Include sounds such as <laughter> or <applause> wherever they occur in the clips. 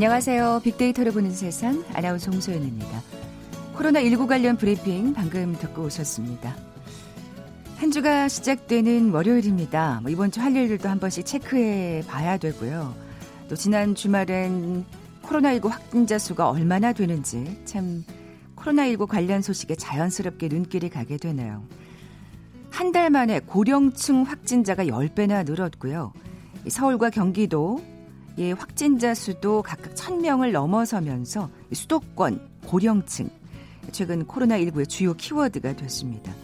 안녕하세요. 빅데이터를 보는 세상 아나운서 홍소연입니다. 코로나19 관련 브리핑 방금 듣고 오셨습니다. 한 주가 시작되는 월요일입니다. 뭐 이번 주 할 일들도 한 번씩 체크해 봐야 되고요. 또 지난 주말엔 코로나19 확진자 수가 얼마나 되는지 참 코로나19 관련 소식에 자연스럽게 눈길이 가게 되네요. 한 달 만에 고령층 확진자가 10배나 늘었고요. 서울과 경기도 예, 확진자 수도 각각 1000명을 넘어서면서 수도권, 고령층, 최근 코로나19의 주요 키워드가 됐습니다.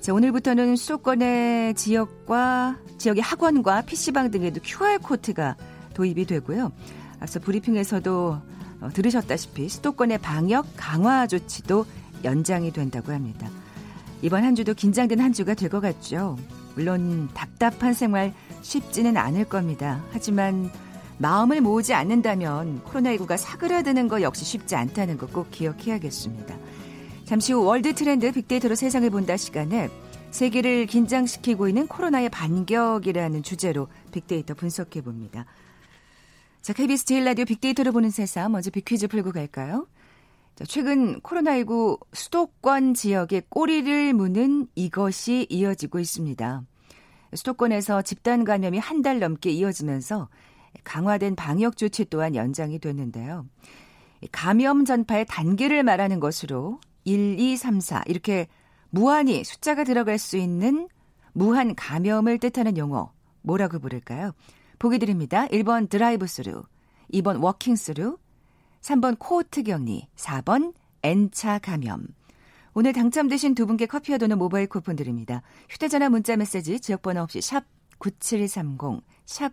자, 오늘부터는 수도권의 지역과 지역의 학원과 PC방 등에도 QR코드가 도입이 되고요. 앞서 브리핑에서도 어, 들으셨다시피 수도권의 방역 강화 조치도 연장이 된다고 합니다. 이번 한 주도 긴장된 한 주가 될 것 같죠. 물론 답답한 생활 쉽지는 않을 겁니다. 하지만 마음을 모으지 않는다면 코로나19가 사그라드는 거 역시 쉽지 않다는 거 꼭 기억해야겠습니다. 잠시 후 월드 트렌드 빅데이터로 세상을 본다 시간에 세계를 긴장시키고 있는 코로나의 반격이라는 주제로 빅데이터 분석해 봅니다. 자, KBS 제일 라디오 빅데이터로 보는 세상 먼저 빅퀴즈 풀고 갈까요? 자, 최근 코로나19 수도권 지역에 꼬리를 무는 이것이 이어지고 있습니다. 수도권에서 집단 감염이 한 달 넘게 이어지면서 강화된 방역 조치 또한 연장이 됐는데요. 감염 전파의 단계를 말하는 것으로 1, 2, 3, 4 이렇게 무한히 숫자가 들어갈 수 있는 무한 감염을 뜻하는 용어 뭐라고 부를까요? 보기 드립니다. 1번 드라이브 스루, 2번 워킹 스루, 3번 코호트 격리, 4번 N차 감염. 오늘 당첨되신 두 분께 커피와 도는 모바일 쿠폰 드립니다. 휴대전화 문자 메시지 지역번호 없이 샵 9730, 샵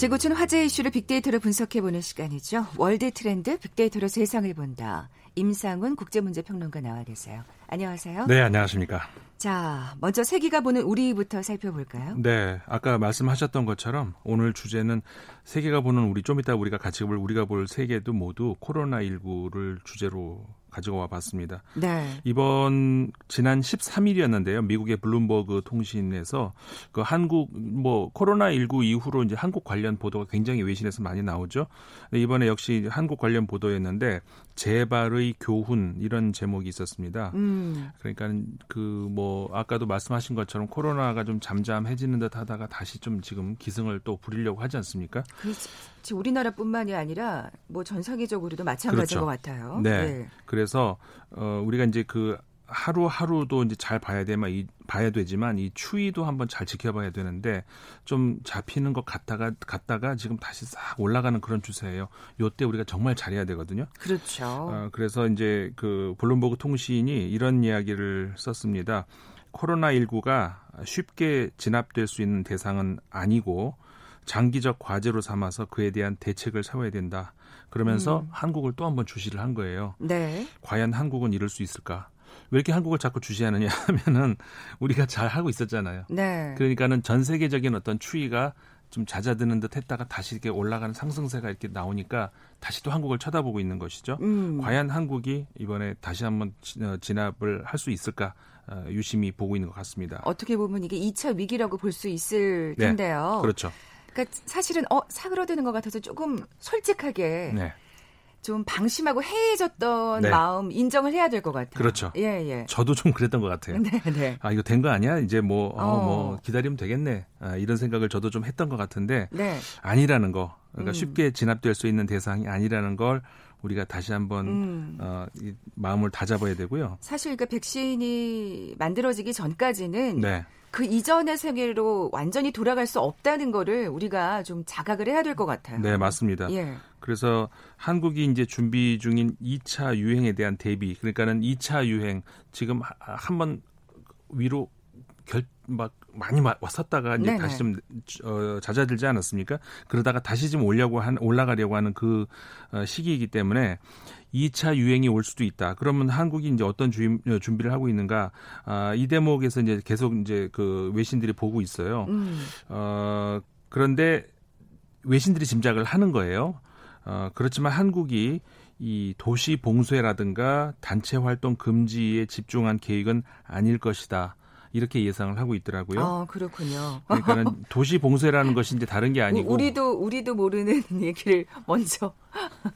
지구촌 화제 이슈를 빅데이터로 분석해보는 시간이죠. 월드 트렌드 빅데이터로 세상을 본다. 임상훈 국제문제평론가 나와 계세요. 안녕하세요. 네, 안녕하십니까. 자, 먼저 세계가 보는 우리부터 살펴볼까요? 네, 아까 말씀하셨던 것처럼 오늘 주제는 세계가 보는 우리 좀 이따 우리가 같이 볼 우리가 볼 세계도 모두 코로나 19를 주제로 가지고 와 봤습니다. 네. 이번 지난 13일이었는데요. 미국의 블룸버그 통신에서 그 한국 뭐 코로나 19 이후로 이제 한국 관련 보도가 굉장히 외신에서 많이 나오죠. 이번에 역시 한국 관련 보도였는데 재발의 교훈 이런 제목이 있었습니다. 음. 그러니까 그 뭐 아까도 말씀하신 것처럼 코로나가 좀 잠잠해지는 듯 하다가 다시 좀 지금 기승을 또 부리려고 하지 않습니까? 그렇지. 우리나라뿐만이 아니라 뭐 전 세계적으로도 마찬가지인 그렇죠. 것 같아요. 네. 네. 그래서 어 우리가 이제 그 하루하루도 이제 잘 봐야 되만 이 봐야 되지만 이 추위도 한번 잘 지켜봐야 되는데 좀 잡히는 것 같다가 갔다가 지금 다시 싹 올라가는 그런 추세예요. 요때 우리가 정말 잘해야 되거든요. 그렇죠. 어, 그래서 이제 그 블룸버그 통신이 이런 이야기를 썼습니다. 코로나 19가 쉽게 진압될 수 있는 대상은 아니고 장기적 과제로 삼아서 그에 대한 대책을 세워야 된다. 그러면서 음. 한국을 또 한번 주시를 한 거예요. 네. 과연 한국은 이럴 수 있을까? 왜 이렇게 한국을 자꾸 주시하느냐 <laughs> 하면은 우리가 잘 하고 있었잖아요. 네. 그러니까는 전 세계적인 어떤 추위가 좀 잦아드는 듯 했다가 다시 이렇게 올라가는 상승세가 이렇게 나오니까 다시 또 한국을 쳐다보고 있는 것이죠. 음. 과연 한국이 이번에 다시 한번 어, 진압을 할 수 있을까 어, 유심히 보고 있는 것 같습니다. 어떻게 보면 이게 2차 위기라고 볼 수 있을 네. 텐데요. 네, 그렇죠. 그러니까 사실은 어 사그러드는 것 같아서 조금 솔직하게 네. 좀 방심하고 해해졌던 네. 마음 인정을 해야 될 것 같아요. 그렇죠. 예, 예. 저도 좀 그랬던 것 같아요. 네, 네. 아, 이거 된 거 아니야? 이제 뭐, 어, 어. 뭐, 기다리면 되겠네. 아, 이런 생각을 저도 좀 했던 것 같은데, 네. 아니라는 거. 그러니까 음. 쉽게 진압될 수 있는 대상이 아니라는 걸 우리가 다시 한번 음. 어, 이 마음을 다잡아야 되고요. 사실 그 백신이 만들어지기 전까지는 네. 그 이전의 세계로 완전히 돌아갈 수 없다는 거를 우리가 좀 자각을 해야 될 것 같아요. 네, 맞습니다. 예. 그래서 한국이 이제 준비 중인 2차 유행에 대한 대비, 그러니까는 2차 유행 지금 한 번 위로 결, 막 많이 왔었다가 이제 네네. 다시 좀 어, 잦아들지 않았습니까? 그러다가 다시 좀 올려고 한 올라가려고 하는 그 어, 시기이기 때문에 2차 유행이 올 수도 있다. 그러면 한국이 이제 어떤 주, 어, 준비를 하고 있는가? 아, 이 대목에서 이제 계속 이제 그 외신들이 보고 있어요. 음. 어, 그런데 외신들이 짐작을 하는 거예요. 어, 그렇지만 한국이 이 도시 봉쇄라든가 단체 활동 금지에 집중한 계획은 아닐 것이다. 이렇게 예상을 하고 있더라고요. 아, 그렇군요. 그러니까는 <laughs> 도시 봉쇄라는 것이 이제 다른 게 아니고 우리도 우리도 모르는 <laughs> 얘기를 먼저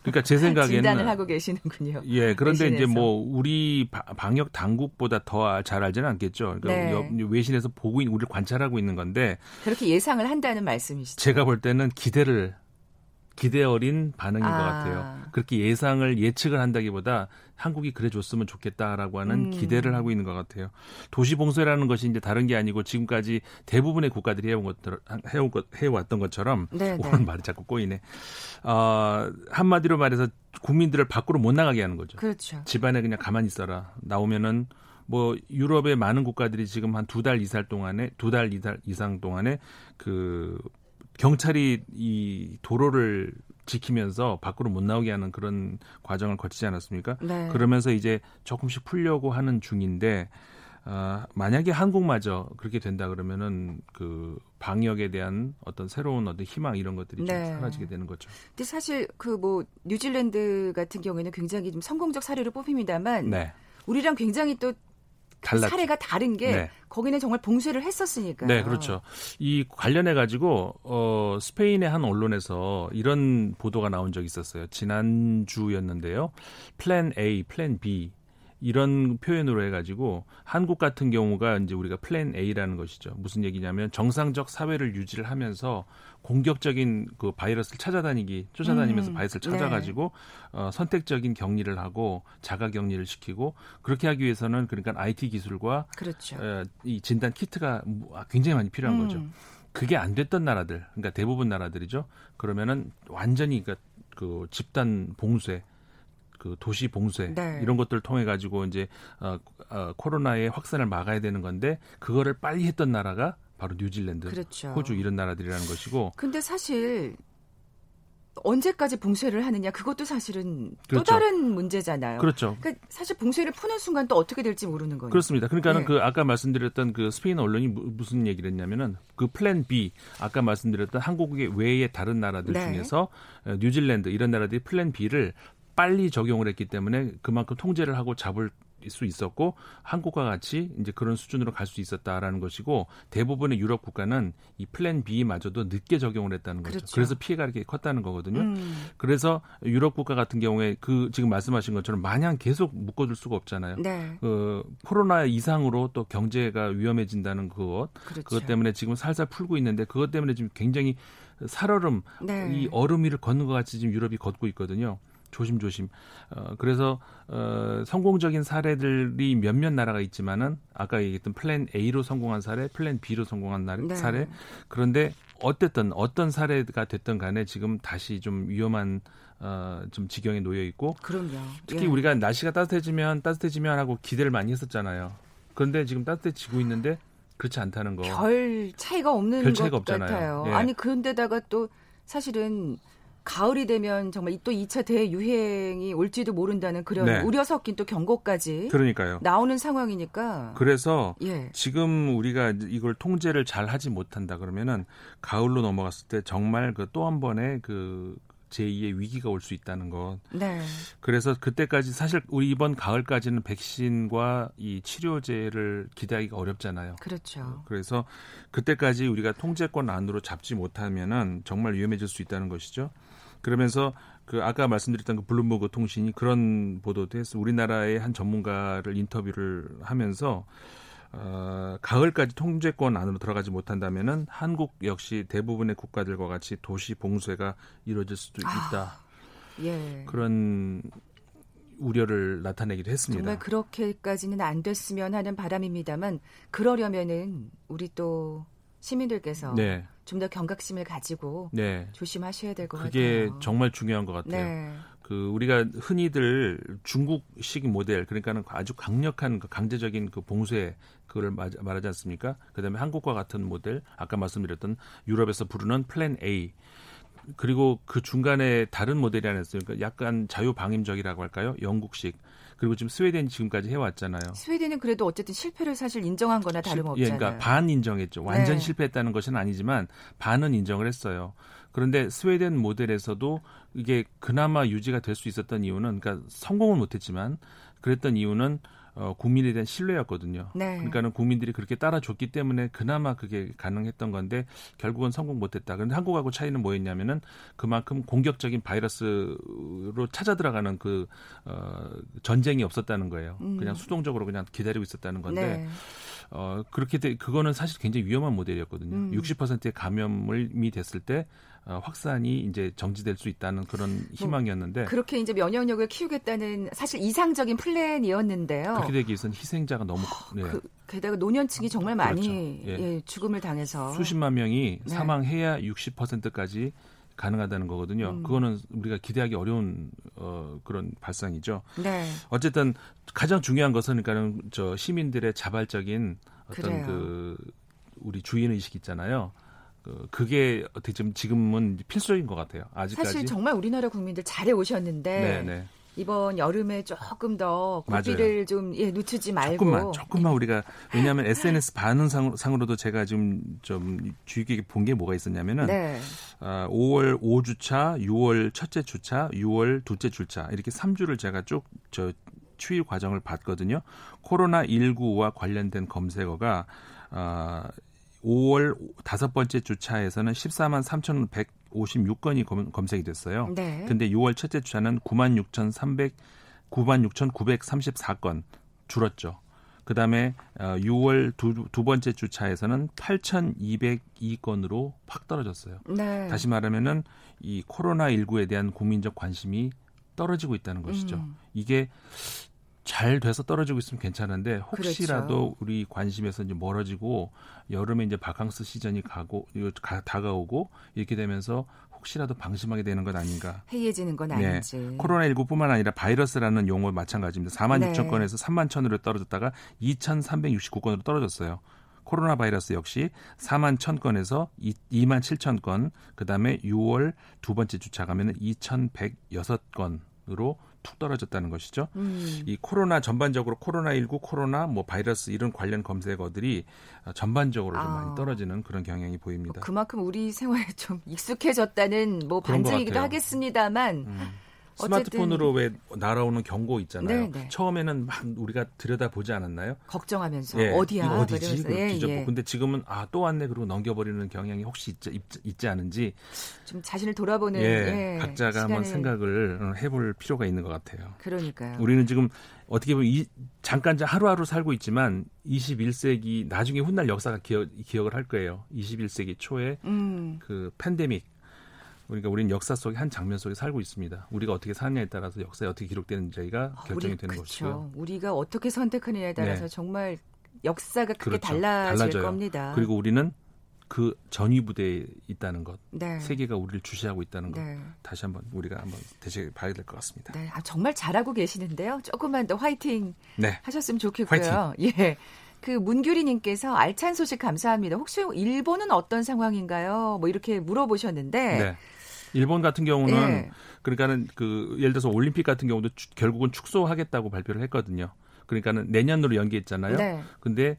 그러니까 제 생각에는 진단을 하고 계시는군요. 예, 그런데 외신에서. 이제 뭐 우리 방역 당국보다 더 잘 알지는 않겠죠. 그러니까 네. 외신에서 보고 있는 우리를 관찰하고 있는 건데 그렇게 예상을 한다는 말씀이시죠. 제가 볼 때는 기대를 기대 어린 반응인 아. 것 같아요. 그렇게 예상을 예측을 한다기보다 한국이 그래 줬으면 좋겠다라고 하는 음. 기대를 하고 있는 것 같아요. 도시 봉쇄라는 것이 이제 다른 게 아니고 지금까지 대부분의 국가들이 해온 것들 해온 것 해왔던 것처럼 네네. 오늘 네. 말이 자꾸 꼬이네. 어, 한마디로 말해서 국민들을 밖으로 못 나가게 하는 거죠. 그렇죠. 집안에 그냥 가만히 있어라. 나오면은 뭐 유럽의 많은 국가들이 지금 한 두 달 이상 동안에 두 달 이상 동안에 그 경찰이 이 도로를 지키면서 밖으로 못 나오게 하는 그런 과정을 거치지 않았습니까? 네. 그러면서 이제 조금씩 풀려고 하는 중인데 어, 만약에 한국마저 그렇게 된다 그러면은 그 방역에 대한 어떤 새로운 어떤 희망 이런 것들이 네. 좀 사라지게 되는 거죠. 근데 사실 그 뭐 뉴질랜드 같은 경우에는 굉장히 좀 성공적 사례로 뽑힙니다만 네. 우리랑 굉장히 또 달랐죠. 사례가 다른 게 네. 거기는 정말 봉쇄를 했었으니까. 네, 그렇죠. 이 관련해 가지고 어 스페인의 한 언론에서 이런 보도가 나온 적이 있었어요. 지난주였는데요. 플랜 A, 플랜 B 이런 표현으로 해가지고 한국 같은 경우가 이제 우리가 플랜 A라는 것이죠. 무슨 얘기냐면 정상적 사회를 유지를 하면서 공격적인 그 바이러스를 찾아다니기 쫓아다니면서 음, 바이러스를 네. 찾아가지고 네. 어, 선택적인 격리를 하고 자가 격리를 시키고 그렇게 하기 위해서는 그러니까 IT 기술과 그렇죠. 어, 이 진단 키트가 아, 굉장히 많이 필요한 음. 거죠. 그게 안 됐던 나라들, 그러니까 대부분 나라들이죠. 그러면은 완전히 그러니까 그 집단 봉쇄 그 도시 봉쇄 네. 이런 것들을 통해 가지고 이제 어, 어, 코로나의 확산을 막아야 되는 건데 그거를 빨리 했던 나라가 바로 뉴질랜드, 그렇죠. 호주 이런 나라들이라는 것이고. 근데 사실 언제까지 봉쇄를 하느냐 그것도 사실은 그렇죠. 또 다른 문제잖아요. 그렇죠. 그러니까 사실 봉쇄를 푸는 순간 또 어떻게 될지 모르는 거예요. 그렇습니다. 그러니까는 네. 그 아까 말씀드렸던 그 스페인 언론이 무슨 얘기를 했냐면은 그 플랜 B 아까 말씀드렸던 한국의 외의 다른 나라들 네. 중에서 어, 뉴질랜드 이런 나라들이 플랜 B를 빨리 적용을 했기 때문에 그만큼 통제를 하고 잡을 수 있었고 한국과 같이 이제 그런 수준으로 갈 수 있었다라는 것이고 대부분의 유럽 국가는 이 플랜 B마저도 늦게 적용을 했다는 거죠. 그렇죠. 그래서 피해가 이렇게 컸다는 거거든요. 음. 그래서 유럽 국가 같은 경우에 그 지금 말씀하신 것처럼 마냥 계속 묶어둘 수가 없잖아요. 네. 그 코로나 이상으로 또 경제가 위험해진다는 그것 그렇죠. 그것 때문에 지금 살살 풀고 있는데 그것 때문에 지금 굉장히 살얼음 네. 이 얼음 위를 걷는 것 같이 지금 유럽이 걷고 있거든요. 조심조심. 어, 그래서 어, 성공적인 사례들이 몇몇 나라가 있지만은 아까 얘기했던 플랜 A로 성공한 사례, 플랜 B로 성공한 나, 네. 사례. 그런데 어쨌든 어떤 사례가 됐든 간에 지금 다시 좀 위험한 어, 좀 지경에 놓여 있고. 그럼요. 특히 예. 우리가 날씨가 따뜻해지면 따뜻해지면 하고 기대를 많이 했었잖아요. 그런데 지금 따뜻해지고 있는데 그렇지 않다는 거. 별 차이가 없는 별 차이가 것 없잖아요. 같아요. 예. 아니 그런데다가 또 사실은 가을이 되면 정말 또 2차 대유행이 올지도 모른다는 그런 네. 우려 섞인 또 경고까지 그러니까요. 나오는 상황이니까 그래서 예. 지금 우리가 이걸 통제를 잘 하지 못한다 그러면은 가을로 넘어갔을 때 정말 그 또 한 번의 그 제2의 위기가 올 수 있다는 것. 네. 그래서 그때까지 사실 우리 이번 가을까지는 백신과 이 치료제를 기대하기가 어렵잖아요. 그렇죠. 그래서 그때까지 우리가 통제권 안으로 잡지 못하면은 정말 위험해질 수 있다는 것이죠. 그러면서 그 아까 말씀드렸던 그 블룸버그 통신이 그런 보도도 했어. 우리나라의 한 전문가를 인터뷰를 하면서 어, 가을까지 통제권 안으로 들어가지 못한다면은 한국 역시 대부분의 국가들과 같이 도시 봉쇄가 이루어질 수도 아. 있다. 아. 예. 그런 우려를 나타내기도 했습니다. 정말 그렇게까지는 안 됐으면 하는 바람입니다만 그러려면은 우리 또 시민들께서 네. 좀 더 경각심을 가지고 네. 조심하셔야 될 것 같아요. 그게 정말 중요한 것 같아요. 네. 그 우리가 흔히들 중국식 모델 그러니까는 아주 강력한 그 강제적인 그 봉쇄 그걸 말하지 않습니까? 그다음에 한국과 같은 모델 아까 말씀드렸던 유럽에서 부르는 플랜 A 그리고 그 중간에 다른 모델이 하나 있어요. 그러니까 약간 자유방임적이라고 할까요? 영국식. 그리고 지금 스웨덴이 지금까지 해왔잖아요. 스웨덴은 그래도 어쨌든 실패를 사실 인정한 거나 다름없잖아요. 예, 그러니까 반 인정했죠. 완전 네. 실패했다는 것은 아니지만 반은 인정을 했어요. 그런데 스웨덴 모델에서도 이게 그나마 유지가 될 수 있었던 이유는 그러니까 성공을 못했지만 그랬던 이유는 어, 국민에 대한 신뢰였거든요. 네. 그러니까는 국민들이 그렇게 따라줬기 때문에 그나마 그게 가능했던 건데 결국은 성공 못했다. 그런데 한국하고 차이는 뭐였냐면은 그만큼 공격적인 바이러스로 찾아 들어가는 그 어, 전쟁이 없었다는 거예요. 음. 그냥 수동적으로 그냥 기다리고 있었다는 건데 네. 어, 그렇게 돼, 그거는 사실 굉장히 위험한 모델이었거든요. 음. 60%의 감염이 됐을 때 어, 확산이 이제 정지될 수 있다는 그런 뭐 희망이었는데 뭐 그렇게 이제 면역력을 키우겠다는 사실 이상적인 플랜이었는데요. 그렇게 되기 위해서는 희생자가 너무 네. 그, 게다가 노년층이 정말 많이 그렇죠. 예. 예, 죽음을 당해서 수십만 명이 네. 사망해야 60%까지 가능하다는 거거든요. 음. 그거는 우리가 기대하기 어려운 어, 그런 발상이죠. 네. 어쨌든 가장 중요한 것은 그러니까는 저 시민들의 자발적인 어떤 그래요. 그 우리 주인 의식 있잖아요. 그 그게 어떻게 좀 지금은 필수적인 것 같아요. 아직까지 사실 정말 우리나라 국민들 잘해 오셨는데 네네. 네. 이번 여름에 조금 더 고비를 좀 예, 늦추지 말고 조금만 조금만 예. 우리가 왜냐하면 SNS 반응 상으로도 제가 좀좀 주의 깊게 본 게 뭐가 있었냐면은 네. 어, 5월 5주차, 6월 첫째 주차, 6월 둘째 주차 이렇게 3주를 제가 쭉저 추이 과정을 봤거든요. 코로나 19와 관련된 검색어가 어, 5월 다섯 번째 주 차에서는 14만 3,156건이 검 색이 됐어요. 네. 근데 6월 첫째 주차는 9만 6,300 9만 6,934건 줄었죠. 그다음에 6월 어, 두, 두 번째 주 차에서는 8,202건으로 확 떨어졌어요. 네. 다시 말하면은 이 코로나 19에 대한 국민적 관심이 떨어지고 있다는 것이죠. 음. 이게 잘 돼서 떨어지고 있으면 괜찮은데 혹시라도 그렇죠. 우리 관심에서 이제 멀어지고 여름에 이제 바캉스 시즌이 가고 가, 다가오고 이렇게 되면서 혹시라도 방심하게 되는 것 아닌가. 해이해지는 건 네. 아닌지. 코로나19뿐만 아니라 바이러스라는 용어 마찬가지입니다. 4만 네. 6천 건에서 3만 천으로 떨어졌다가 2,369건으로 떨어졌어요. 코로나 바이러스 역시 4만 1천 건에서 2만 7천 건, 그 다음에 6월 두 번째 주차 가면은 2,106건 으로 툭 떨어졌다는 것이죠. 음. 이 코로나 전반적으로 코로나19, 코로나 뭐 바이러스 이런 관련 검색어들이 전반적으로 좀 아. 많이 떨어지는 그런 경향이 보입니다. 뭐 그만큼 우리 생활에 좀 익숙해졌다는 뭐 반증이기도 하겠습니다만 음. 스마트폰으로 왜 날아오는 경고 있잖아요. 네네. 네. 처음에는 막 우리가 들여다 보지 않았나요? 걱정하면서 예, 어디야? 어디지? 예, 뒤져보. 예. 근데 지금은 아 또 왔네 그리고 넘겨버리는 경향이 혹시 있지, 있지 않은지 좀 자신을 돌아보는 예, 예, 각자가 시간을... 한번 생각을 어, 해볼 필요가 있는 것 같아요. 그러니까요. 우리는 지금 어떻게 보면 이, 잠깐 하루하루 살고 있지만 21세기 나중에 훗날 역사가 기억, 기억을 할 거예요. 21세기 초에 음. 그 팬데믹 그러니까 우리는 역사 속의 한 장면 속에 살고 있습니다. 우리가 어떻게 사느냐에 따라서 역사에 어떻게 기록되는지가 아, 결정이 우리, 되는 것이고요. 우리가 어떻게 선택하느냐에 따라서 네. 정말 역사가 크게 그렇죠. 달라질 달라져요. 겁니다. 그리고 우리는 그 전위 부대에 있다는 것, 네. 세계가 우리를 주시하고 있다는 것, 네. 다시 한번 우리가 한번 대시 봐야 될 것 같습니다. 네, 아, 정말 잘하고 계시는데요. 조금만 더 화이팅 네. 하셨으면 좋겠고요. 화이팅. <laughs> 예. 그 문규리님께서 알찬 소식 감사합니다. 혹시 일본은 어떤 상황인가요? 뭐 이렇게 물어보셨는데 네. 일본 같은 경우는 네. 그러니까는 그 예를 들어서 올림픽 같은 경우도 추, 결국은 축소하겠다고 발표를 했거든요. 그러니까는 내년으로 연기했잖아요. 네. 근데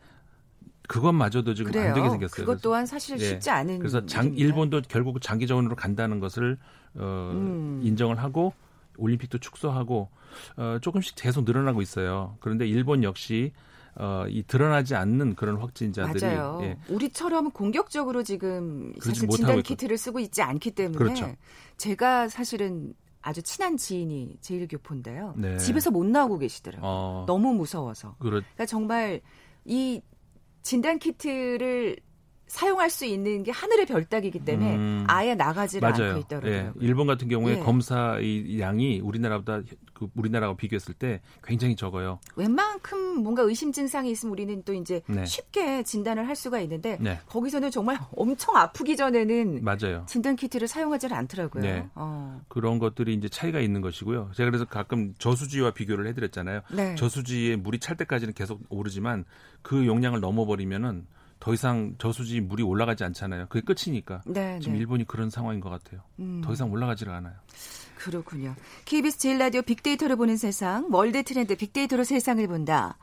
그것마저도 지금 그래요. 안 되게 생겼어요. 그것 또한 사실 네. 쉽지 않은. 그래서 장, 일본도 결국 장기적으로 간다는 것을 어, 음. 인정을 하고 올림픽도 축소하고 어, 조금씩 계속 늘어나고 있어요. 그런데 일본 역시 어, 이 드러나지 않는 그런 확진자들이 맞아요. 예. 우리처럼 공격적으로 지금 사실 진단 키트를 쓰고 있지 않기 때문에 그렇죠. 제가 사실은 아주 친한 지인이 제일 교포인데요. 네. 집에서 못 나오고 계시더라고요. 어. 너무 무서워서. 그렇... 그러니까 정말 이 진단 키트를 사용할 수 있는 게 하늘의 별 따기이기 때문에 음. 아예 나가지를 맞아요. 않고 있더라고요. 예. 일본 같은 경우에 예. 검사 의 양이 우리나라보다 그 우리나라하고 비교했을 때 굉장히 적어요. 웬만큼 뭔가 의심 증상이 있으면 우리는 또 이제 네. 쉽게 진단을 할 수가 있는데 네. 거기서는 정말 엄청 아프기 전에는 맞아요. 진단 키트를 사용하지 않더라고요. 네. 어. 그런 것들이 이제 차이가 있는 것이고요. 제가 그래서 가끔 저수지와 비교를 해드렸잖아요. 네. 저수지에 물이 찰 때까지는 계속 오르지만 그 용량을 넘어버리면은 더 이상 저수지 물이 올라가지 않잖아요. 그게 끝이니까. 네, 지금 네. 일본이 그런 상황인 것 같아요. 음. 더 이상 올라가지를 않아요. 그렇군요. KBS 제일 라디오 빅데이터로 보는 세상, 월드 트렌드 빅데이터로 세상을 본다.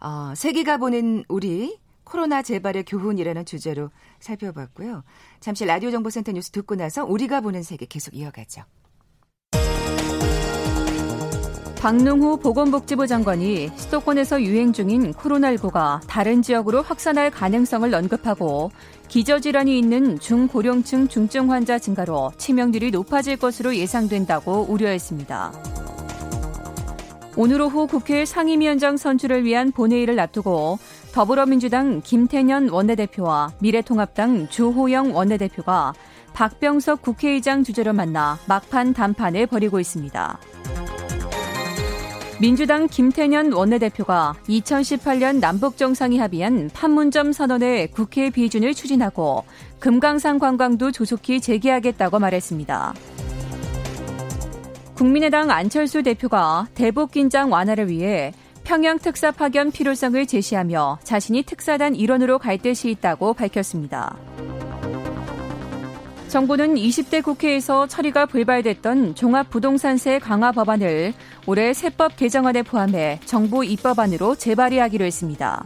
어, 세계가 보는 우리 코로나 재발의 교훈이라는 주제로 살펴봤고요. 잠시 라디오 정보센터 뉴스 듣고 나서 우리가 보는 세계 계속 이어가죠. 박능후 보건복지부 장관이 수도권에서 유행 중인 코로나19가 다른 지역으로 확산할 가능성을 언급하고 기저질환이 있는 중고령층 중증 환자 증가로 치명률이 높아질 것으로 예상된다고 우려했습니다. 오늘 오후 국회 상임위원장 선출을 위한 본회의를 앞두고 더불어민주당 김태년 원내대표와 미래통합당 주호영 원내대표가 박병석 국회의장 주재로 만나 막판 담판을 벌이고 있습니다. 민주당 김태년 원내대표가 2018년 남북정상이 합의한 판문점 선언의 국회 비준을 추진하고 금강산 관광도 조속히 재개하겠다고 말했습니다. 국민의당 안철수 대표가 대북 긴장 완화를 위해 평양 특사 파견 필요성을 제시하며 자신이 특사단 일원으로 갈 뜻이 있다고 밝혔습니다. 정부는 20대 국회에서 처리가 불발됐던 종합부동산세 강화 법안을 올해 세법 개정안에 포함해 정부 입법안으로 재발의하기로 했습니다.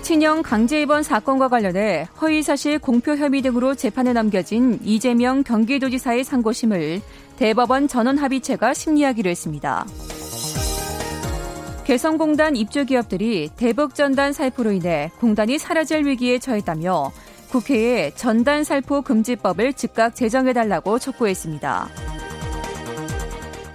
친형 강제 입원 사건과 관련해 허위사실 공표 혐의 등으로 재판에 넘겨진 이재명 경기도지사의 상고심을 대법원 전원합의체가 심리하기로 했습니다. 개성공단 입주기업들이 대북전단 살포로 인해 공단이 사라질 위기에 처했다며 국회에 전단 살포 금지법을 즉각 제정해달라고 촉구했습니다.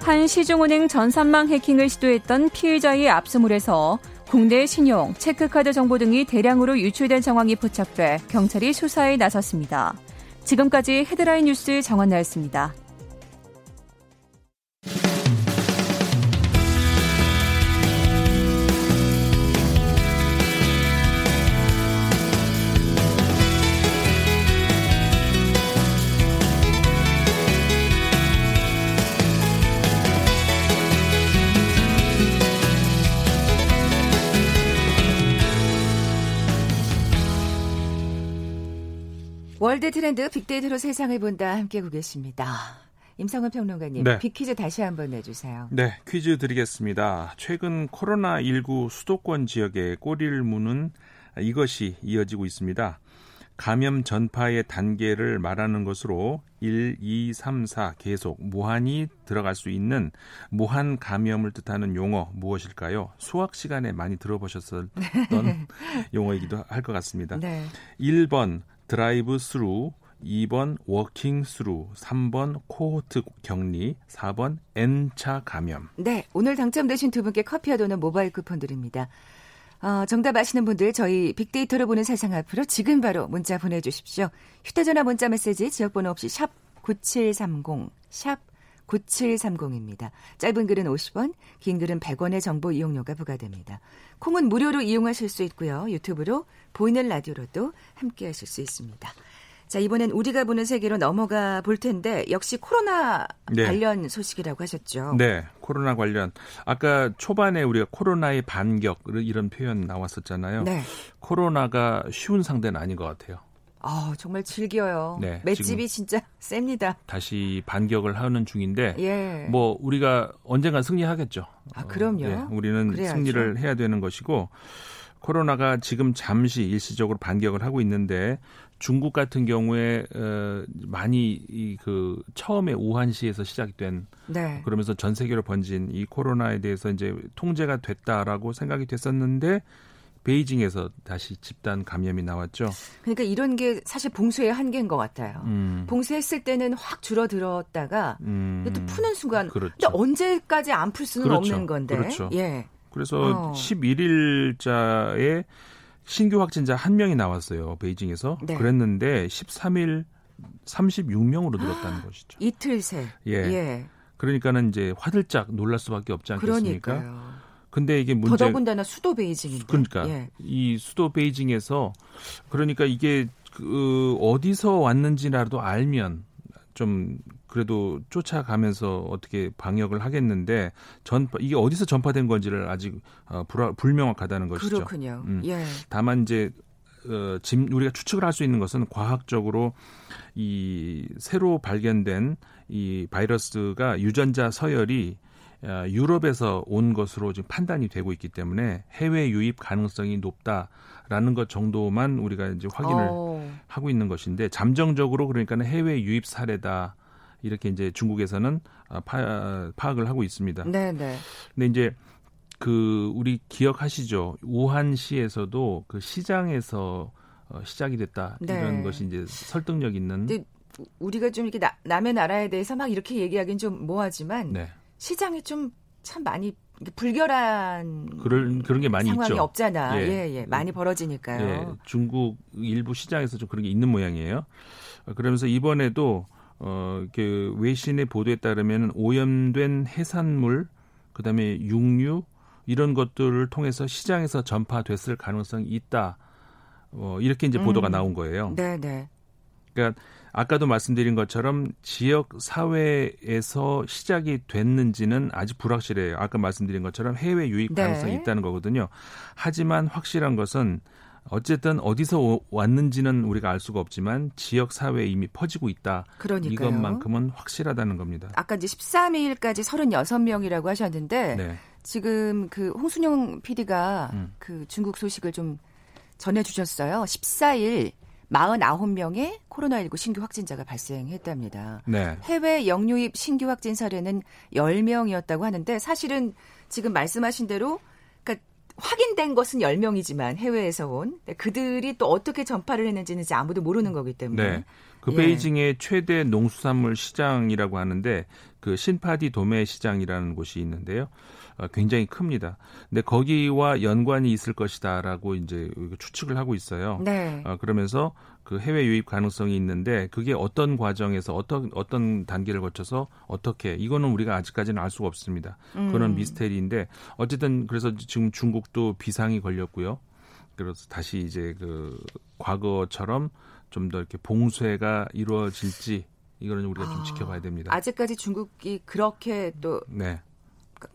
한 시중은행 전산망 해킹을 시도했던 피해자의 압수물에서 국내 신용, 체크카드 정보 등이 대량으로 유출된 정황이 포착돼 경찰이 수사에 나섰습니다. 지금까지 헤드라인 뉴스 정원나였습니다. 월드 트렌드 빅데이터로 세상을 본다 함께 보겠습니다. 임성은 평론가님, 네. 빅퀴즈 다시 한번 내주세요. 네, 퀴즈 드리겠습니다. 최근 코로나19 수도권 지역에 꼬리를 무는 이것이 이어지고 있습니다. 감염 전파의 단계를 말하는 것으로 1, 2, 3, 4 계속 무한히 들어갈 수 있는 무한 감염을 뜻하는 용어 무엇일까요? 수학 시간에 많이 들어보셨던 네. <laughs> 용어이기도 할 것 같습니다. 네. 1번 드라이브 스루, 2번 워킹 스루, 3번 코호트 격리, 4번 N차 감염. 네, 오늘 당첨되신 두 분께 커피와 도넛 모바일 쿠폰 드립니다. 어, 정답 아시는 분들 저희 빅데이터로 보는 세상 앞으로 지금 바로 문자 보내주십시오. 휴대전화 문자 메시지 지역번호 없이 샵 9730, 샵 9730입니다. 짧은 글은 50원, 긴 글은 100원의 정보 이용료가 부과됩니다. 콩은 무료로 이용하실 수 있고요. 유튜브로 보이는 라디오로도 함께 하실 수 있습니다. 자, 이번엔 우리가 보는 세계로 넘어가 볼 텐데 역시 코로나 네. 관련 소식이라고 하셨죠. 네, 코로나 관련. 아까 초반에 우리가 코로나의 반격 이런 표현 나왔었잖아요. 네. 코로나가 쉬운 상대는 아닌 것 같아요. 아, 정말 즐겨요. 네, 맷집이 진짜 <laughs> 셉니다. 다시 반격을 하는 중인데 예. 뭐 우리가 언젠간 승리하겠죠. 아, 그럼요. 어, 네, 우리는 그래야죠. 승리를 해야 되는 것이고 코로나가 지금 잠시 일시적으로 반격을 하고 있는데 중국 같은 경우에 어, 많이 이 그 처음에 우한시에서 시작된 네. 그러면서 전 세계로 번진 이 코로나에 대해서 이제 통제가 됐다라고 생각이 됐었는데 베이징에서 다시 집단 감염이 나왔죠. 그러니까 이런 게 사실 봉쇄의 한계인 것 같아요. 음. 봉쇄했을 때는 확 줄어들었다가 음. 또 푸는 순간 그렇죠. 근데 언제까지 안 풀 수는 그렇죠. 없는 건데. 그렇죠. 예. 그래서 어. 11일자에 신규 확진자 한 명이 나왔어요. 베이징에서. 네. 그랬는데 13일 36명으로 늘었다는 것이죠. 이틀 새. 예. 예. 그러니까는 이제 화들짝 놀랄 수밖에 없지 않겠습니까? 그러니까요. 근데 이게 문제 더더군다나 수도 베이징인데. 그러니까 예. 이 수도 베이징에서 그러니까 이게 그 어디서 왔는지라도 알면 좀 그래도 쫓아가면서 어떻게 방역을 하겠는데 전 이게 어디서 전파된 건지를 아직 어, 불, 불명확하다는 것이죠. 그렇군요. 음. 예. 다만 이제 어, 짐 우리가 추측을 할 수 있는 것은 과학적으로 이 새로 발견된 이 바이러스가 유전자 서열이 어, 유럽에서 온 것으로 지금 판단이 되고 있기 때문에 해외 유입 가능성이 높다라는 것 정도만 우리가 이제 확인을 오. 어. 하고 있는 것인데 잠정적으로 그러니까는 해외 유입 사례다 이렇게 이제 중국에서는 아, 파, 파악을 하고 있습니다. 네, 네. 근데 이제 그 우리 기억하시죠? 우한시에서도 그 시장에서 어, 시작이 됐다 네. 이런 것이 이제 설득력 있는. 우리가 좀 이렇게 나, 남의 나라에 대해서 막 이렇게 얘기하기는 좀 뭐하지만 네. 시장에 좀참 많이 불결한 그런 그런 게 많이 상황이 있죠. 없잖아. 예. 예, 예. 많이 벌어지니까요. 예, 중국 일부 시장에서 좀 그런 게 있는 모양이에요. 그러면서 이번에도 어, 그 외신의 보도에 따르면 오염된 해산물, 그다음에 육류 이런 것들을 통해서 시장에서 전파됐을 가능성이 있다. 어, 이렇게 이제 보도가 음. 나온 거예요. 네, 네. 그러니까 아까도 말씀드린 것처럼 지역 사회에서 시작이 됐는지는 아직 불확실해요. 아까 말씀드린 것처럼 해외 유입 네. 가능성이 네. 있다는 거거든요. 하지만 확실한 것은 어쨌든 어디서 왔는지는 우리가 알 수가 없지만 지역 사회에 이미 퍼지고 있다. 그러니까요. 이것만큼은 확실하다는 겁니다. 아까 이제 13일까지 36명이라고 하셨는데 네. 지금 그 홍순영 PD가 음. 그 중국 소식을 좀 전해 주셨어요. 14일 49명의 코로나19 신규 확진자가 발생했답니다. 네. 해외 영유입 신규 확진 사례는 10명이었다고 하는데 사실은 지금 말씀하신 대로 확인된 것은 10명이지만 해외에서 온 그들이 또 어떻게 전파를 했는지는 아무도 모르는 거기 때문에. 네. 그 예. 베이징의 최대 농수산물 시장이라고 하는데 그 신파디 도매 시장이라는 곳이 있는데요. 어, 굉장히 큽니다. 근데 거기와 연관이 있을 것이다라고 이제 추측을 하고 있어요. 네. 어, 그러면서 그 해외 유입 가능성이 있는데 그게 어떤 과정에서 어떤 어떤 단계를 거쳐서 어떻게 이거는 우리가 아직까지는 알 수가 없습니다. 음. 그런 미스테리인데 어쨌든 그래서 지금 중국도 비상이 걸렸고요. 그래서 다시 이제 그 과거처럼 좀 더 이렇게 봉쇄가 이루어질지 이거는 우리가 좀 아, 지켜봐야 됩니다. 아직까지 중국이 그렇게 또 네.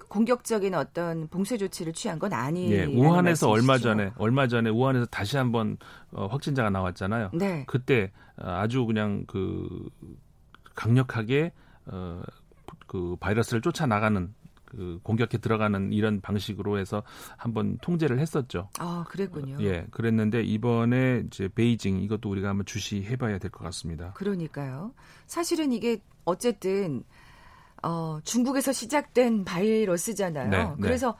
공격적인 어떤 봉쇄 조치를 취한 건 아니에요. 예, 우한에서 얼마 전에 얼마 전에 우한에서 다시 한번 어, 확진자가 나왔잖아요. 네. 그때 어, 아주 그냥 그 강력하게 어, 그 바이러스를 쫓아 나가는 그 공격해 들어가는 이런 방식으로 해서 한번 통제를 했었죠. 아, 그랬군요. 예, 그랬는데 이번에 이제 베이징 이것도 우리가 한번 주시해 봐야 될 것 같습니다. 그러니까요. 사실은 이게 어쨌든 어, 중국에서 시작된 바이러스잖아요. 네, 네. 그래서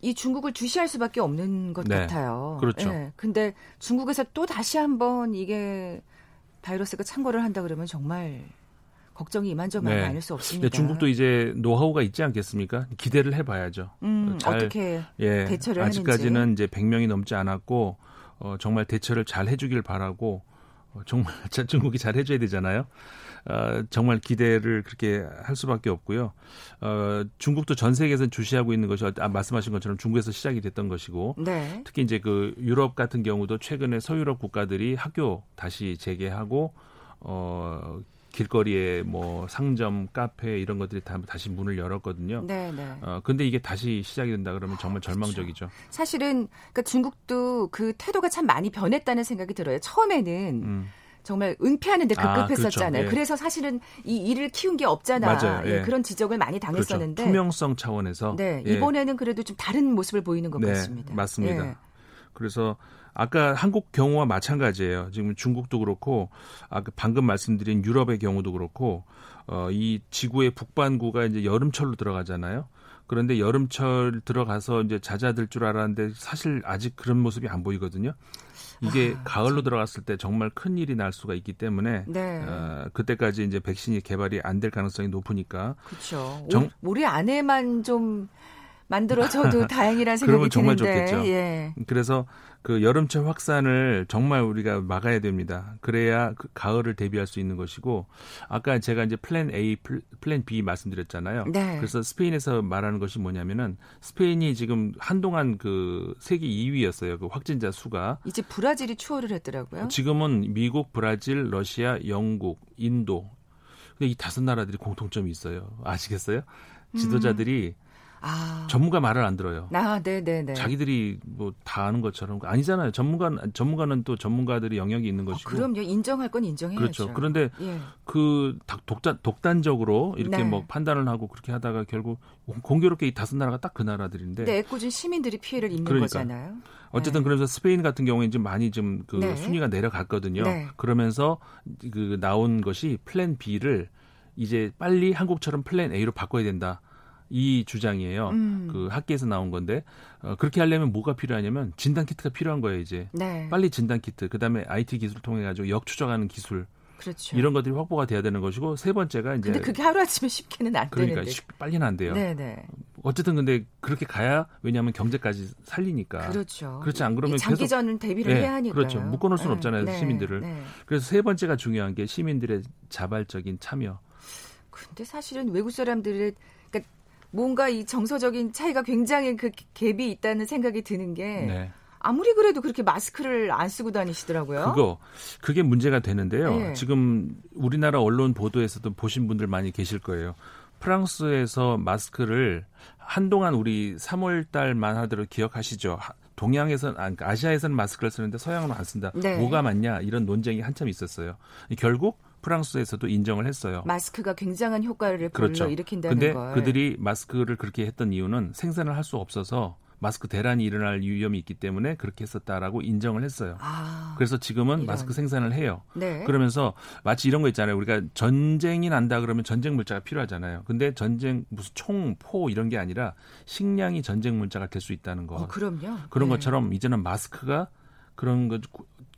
이 중국을 주시할 수밖에 없는 것 네, 같아요. 그렇죠. 네, 근데 중국에서 또 다시 한번 이게 바이러스가 창궐을 한다 그러면 정말 걱정이 이만저만 네. 아닐 수 없습니다. 중국도 이제 노하우가 있지 않겠습니까? 기대를 해봐야죠. 음, 잘, 어떻게 예, 대처를 아직까지는 하는지. 이제 100명이 넘지 않았고 어, 정말 대처를 잘 해주길 바라고 어, 정말 <laughs> 중국이 잘 해줘야 되잖아요. 어, 정말 기대를 그렇게 할 수밖에 없고요. 어, 중국도 전 세계에서 주시하고 있는 것이 아, 말씀하신 것처럼 중국에서 시작이 됐던 것이고 네. 특히 이제 그 유럽 같은 경우도 최근에 서유럽 국가들이 학교 다시 재개하고 어 길거리에 뭐 상점, 카페 이런 것들이 다 다시 문을 열었거든요. 네, 네. 어 근데 이게 다시 시작이 된다 그러면 정말 그렇죠. 절망적이죠. 그렇죠. 사실은 그러니까 중국도 그 태도가 참 많이 변했다는 생각이 들어요. 처음에는 음. 정말 은폐하는 데 급급했었잖아요. 아, 그렇죠. 예. 그래서 사실은 이 일을 키운 게 없잖아. 예. 예. 그런 지적을 많이 당했었는데 그렇죠. 투명성 차원에서 네, 예. 이번에는 그래도 좀 다른 모습을 보이는 것 네, 같습니다. 맞습니다. 예. 그래서 아까 한국 경우와 마찬가지예요. 지금 중국도 그렇고 아까 방금 말씀드린 유럽의 경우도 그렇고 어, 이 지구의 북반구가 이제 여름철로 들어가잖아요. 그런데 여름철 들어가서 이제 잦아들 줄 알았는데 사실 아직 그런 모습이 안 보이거든요. 이게 아, 가을로 들어갔을 때 정말 큰 일이 날 수가 있기 때문에 네. 어, 그때까지 이제 백신이 개발이 안 될 가능성이 높으니까 그렇죠. 정, 올해 안에만 좀 만들어져도 <laughs> 다행이라는 생각이 정말 드는데. 좋겠죠. 예. 그래서 그 여름철 확산을 정말 우리가 막아야 됩니다. 그래야 그 가을을 대비할 수 있는 것이고 아까 제가 이제 플랜 A, 플랜 B 말씀드렸잖아요. 네. 그래서 스페인에서 말하는 것이 뭐냐면은 스페인이 지금 한동안 그 세계 2위였어요. 그 확진자 수가. 이제 브라질이 추월을 했더라고요. 지금은 미국, 브라질, 러시아, 영국, 인도. 근데 이 다섯 나라들이 공통점이 있어요. 아시겠어요? 지도자들이 음. 아. 전문가 말을 안 들어요. 아, 네, 네, 네. 자기들이 뭐 다 아는 것처럼 아니잖아요. 전문가 전문가는 또 전문가들이 영역이 있는 아, 것이고. 아, 그럼요. 인정할 건 인정해야죠. 그렇죠. 그런데 예. 그 독단 독단적으로 이렇게 네. 뭐 판단을 하고 그렇게 하다가 결국 공교롭게 이 다섯 나라가 딱 그 나라들인데. 네, 애꿎은 시민들이 피해를 입는 그러니까. 거잖아요. 어쨌든 네. 그래서 스페인 같은 경우에 좀 많이 좀그 네. 순위가 내려갔거든요. 네. 그러면서 그 나온 것이 플랜 B를 이제 빨리 한국처럼 플랜 A로 바꿔야 된다. 이 주장이에요. 음. 그 학계에서 나온 건데 어, 그렇게 하려면 뭐가 필요하냐면 진단 키트가 필요한 거예요 이제. 네. 빨리 진단 키트, 그다음에 IT 기술을 통해 가지고 역 추적하는 기술. 그렇죠. 이런 것들이 확보가 돼야 되는 것이고 세 번째가 이제. 근데 그게 하루 아침에 쉽게는 안 그러니까 되는데. 쉽게 빨리는 안 돼요. 네네. 어쨌든 근데 그렇게 가야 왜냐하면 경제까지 살리니까. 그렇죠. 그렇지 안 그러면 장기전 대비를 네, 해야 하니까. 그렇죠. 묶어놓을 수는 네, 없잖아요 네, 시민들을. 네. 그래서 세 번째가 중요한 게 시민들의 자발적인 참여. 근데 사실은 외국 사람들의 뭔가 이 정서적인 차이가 굉장히 그 갭이 있다는 생각이 드는 게 네. 아무리 그래도 그렇게 마스크를 안 쓰고 다니시더라고요. 그거 그게 문제가 되는데요. 네. 지금 우리나라 언론 보도에서도 보신 분들 많이 계실 거예요. 프랑스에서 마스크를 한동안 우리 3월 달만 하더라도 기억하시죠? 동양에서는 그러니까 아시아에서는 마스크를 쓰는데 서양은 안 쓴다. 네. 뭐가 맞냐 이런 논쟁이 한참 있었어요. 결국 프랑스에서도 인정을 했어요. 마스크가 굉장한 효과를 그렇죠. 일으킨다는 근데 걸. 그들이 마스크를 그렇게 했던 이유는 생산을 할 수 없어서 마스크 대란이 일어날 위험이 있기 때문에 그렇게 했었다라고 인정을 했어요. 아, 그래서 지금은 이런. 마스크 생산을 해요. 네. 그러면서 마치 이런 거 있잖아요. 우리가 전쟁이 난다 그러면 전쟁 물자가 필요하잖아요. 근데 전쟁 무슨 총, 포 이런 게 아니라 식량이 전쟁 물자가 될 수 있다는 거. 어, 그럼요. 그런 네. 것처럼 이제는 마스크가 그런 것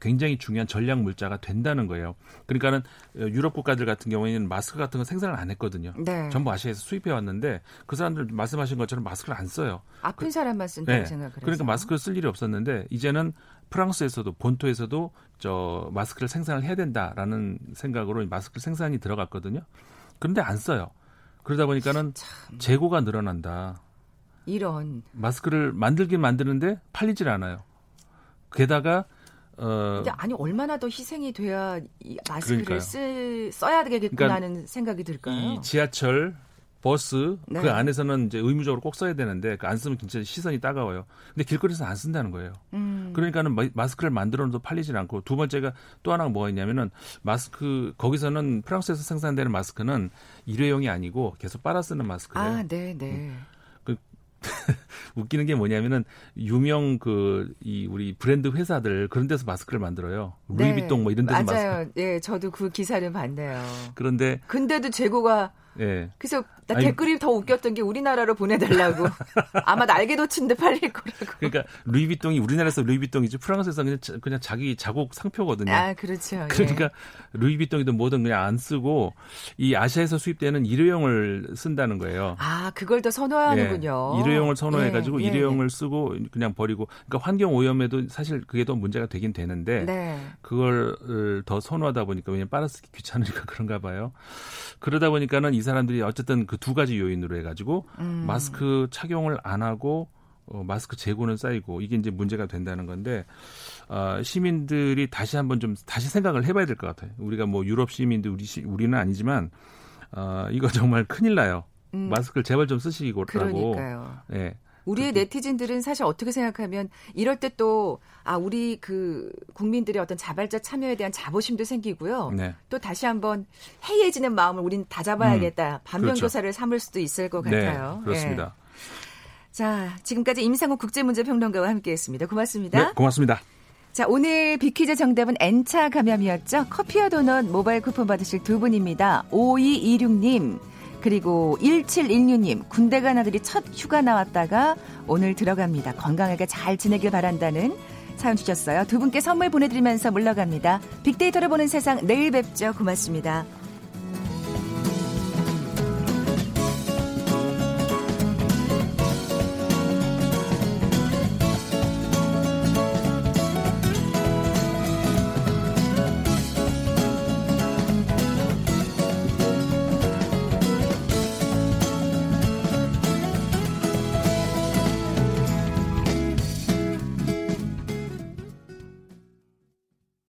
굉장히 중요한 전략 물자가 된다는 거예요. 그러니까는 유럽 국가들 같은 경우에는 마스크 같은 거 생산을 안 했거든요. 네. 전부 아시아에서 수입해 왔는데 그 사람들 말씀하신 것처럼 마스크를 안 써요. 아픈 그, 사람만 쓴다고 네. 생각을 해서. 그러니까 마스크를 쓸 일이 없었는데 이제는 프랑스에서도 본토에서도 저 마스크를 생산을 해야 된다라는 생각으로 마스크 생산이 들어갔거든요. 그런데 안 써요. 그러다 보니까는 참. 재고가 늘어난다. 이런 마스크를 만들긴 만드는데 팔리질 않아요. 게다가 어. 근데 아니 얼마나 더 희생이 돼야 이 마스크를 쓰, 써야 되겠구나는 그러니까 생각이 들까요? 이 지하철 버스 네. 그 안에서는 이제 의무적으로 꼭 써야 되는데 그안 쓰면 진짜 시선이 따가워요. 근데 길거리에서 안 쓴다는 거예요. 음. 그러니까는 마스크를 만들어도 팔리질 않고 두 번째가 또 하나가 뭐가 있냐면은 마스크 거기서는 프랑스에서 생산되는 마스크는 일회용이 아니고 계속 빨아 쓰는 마스크예요. 아, 네, 네. 음. <laughs> 웃기는 게 뭐냐면은 유명 그 이 우리 브랜드 회사들 그런 데서 마스크를 만들어요. 네. 루이비통 뭐 이런 데서 맞아요. 마스크. 예, 저도 그 기사를 봤네요. 그런데 근데도 재고가 예. 그래서 나 댓글이 더 웃겼던 게 우리나라로 보내달라고. <laughs> 아마 날개도 친데 팔릴 거라고. 그러니까 루이비통이 우리나라에서 루이비통이지 프랑스에서 그냥 그냥 자기 자국 상표거든요. 아 그렇죠. 그러니까 예. 루이비통이든 뭐든 그냥 안 쓰고 이 아시아에서 수입되는 일회용을 쓴다는 거예요. 아 그걸 더 선호하는군요. 예. 일회용을 선호해가지고 예. 예. 일회용을 쓰고 그냥 버리고. 그러니까 환경 오염에도 사실 그게 더 문제가 되긴 되는데 네. 그걸 더 선호하다 보니까 왜냐면 빨아쓰기 귀찮으니까 <laughs> 그런가 봐요. 그러다 보니까는 이사 람들이 어쨌든 그 두 가지 요인으로 해가지고 음. 마스크 착용을 안 하고 어, 마스크 재고는 쌓이고 이게 이제 문제가 된다는 건데 어, 시민들이 다시 한번 좀 다시 생각을 해봐야 될 것 같아요. 우리가 뭐 유럽 시민들 우리 시, 우리는 아니지만 어, 이거 <laughs> 정말 큰일 나요. 음. 마스크를 제발 좀 쓰시고 그러니까요. 예. 우리의 네티즌들은 사실 어떻게 생각하면 이럴 때 또 아 우리 그 국민들의 어떤 자발적 참여에 대한 자부심도 생기고요. 네. 또 다시 한번 해이해지는 마음을 우린 다잡아야겠다. 음, 반면교사를 그렇죠. 삼을 수도 있을 것 네, 같아요. 네, 그렇습니다. 네. 자, 지금까지 임상호 국제문제평론가와 함께했습니다. 고맙습니다. 네, 고맙습니다. 자, 오늘 비퀴즈 정답은 N차 감염이었죠. 커피와 도넛 모바일 쿠폰 받으실 두 분입니다. 5226님. 그리고 1716님, 군대 간 아들이 첫 휴가 나왔다가 오늘 들어갑니다. 건강하게 잘 지내길 바란다는 사연 주셨어요. 두 분께 선물 보내드리면서 물러갑니다. 빅데이터를 보는 세상 내일 뵙죠. 고맙습니다.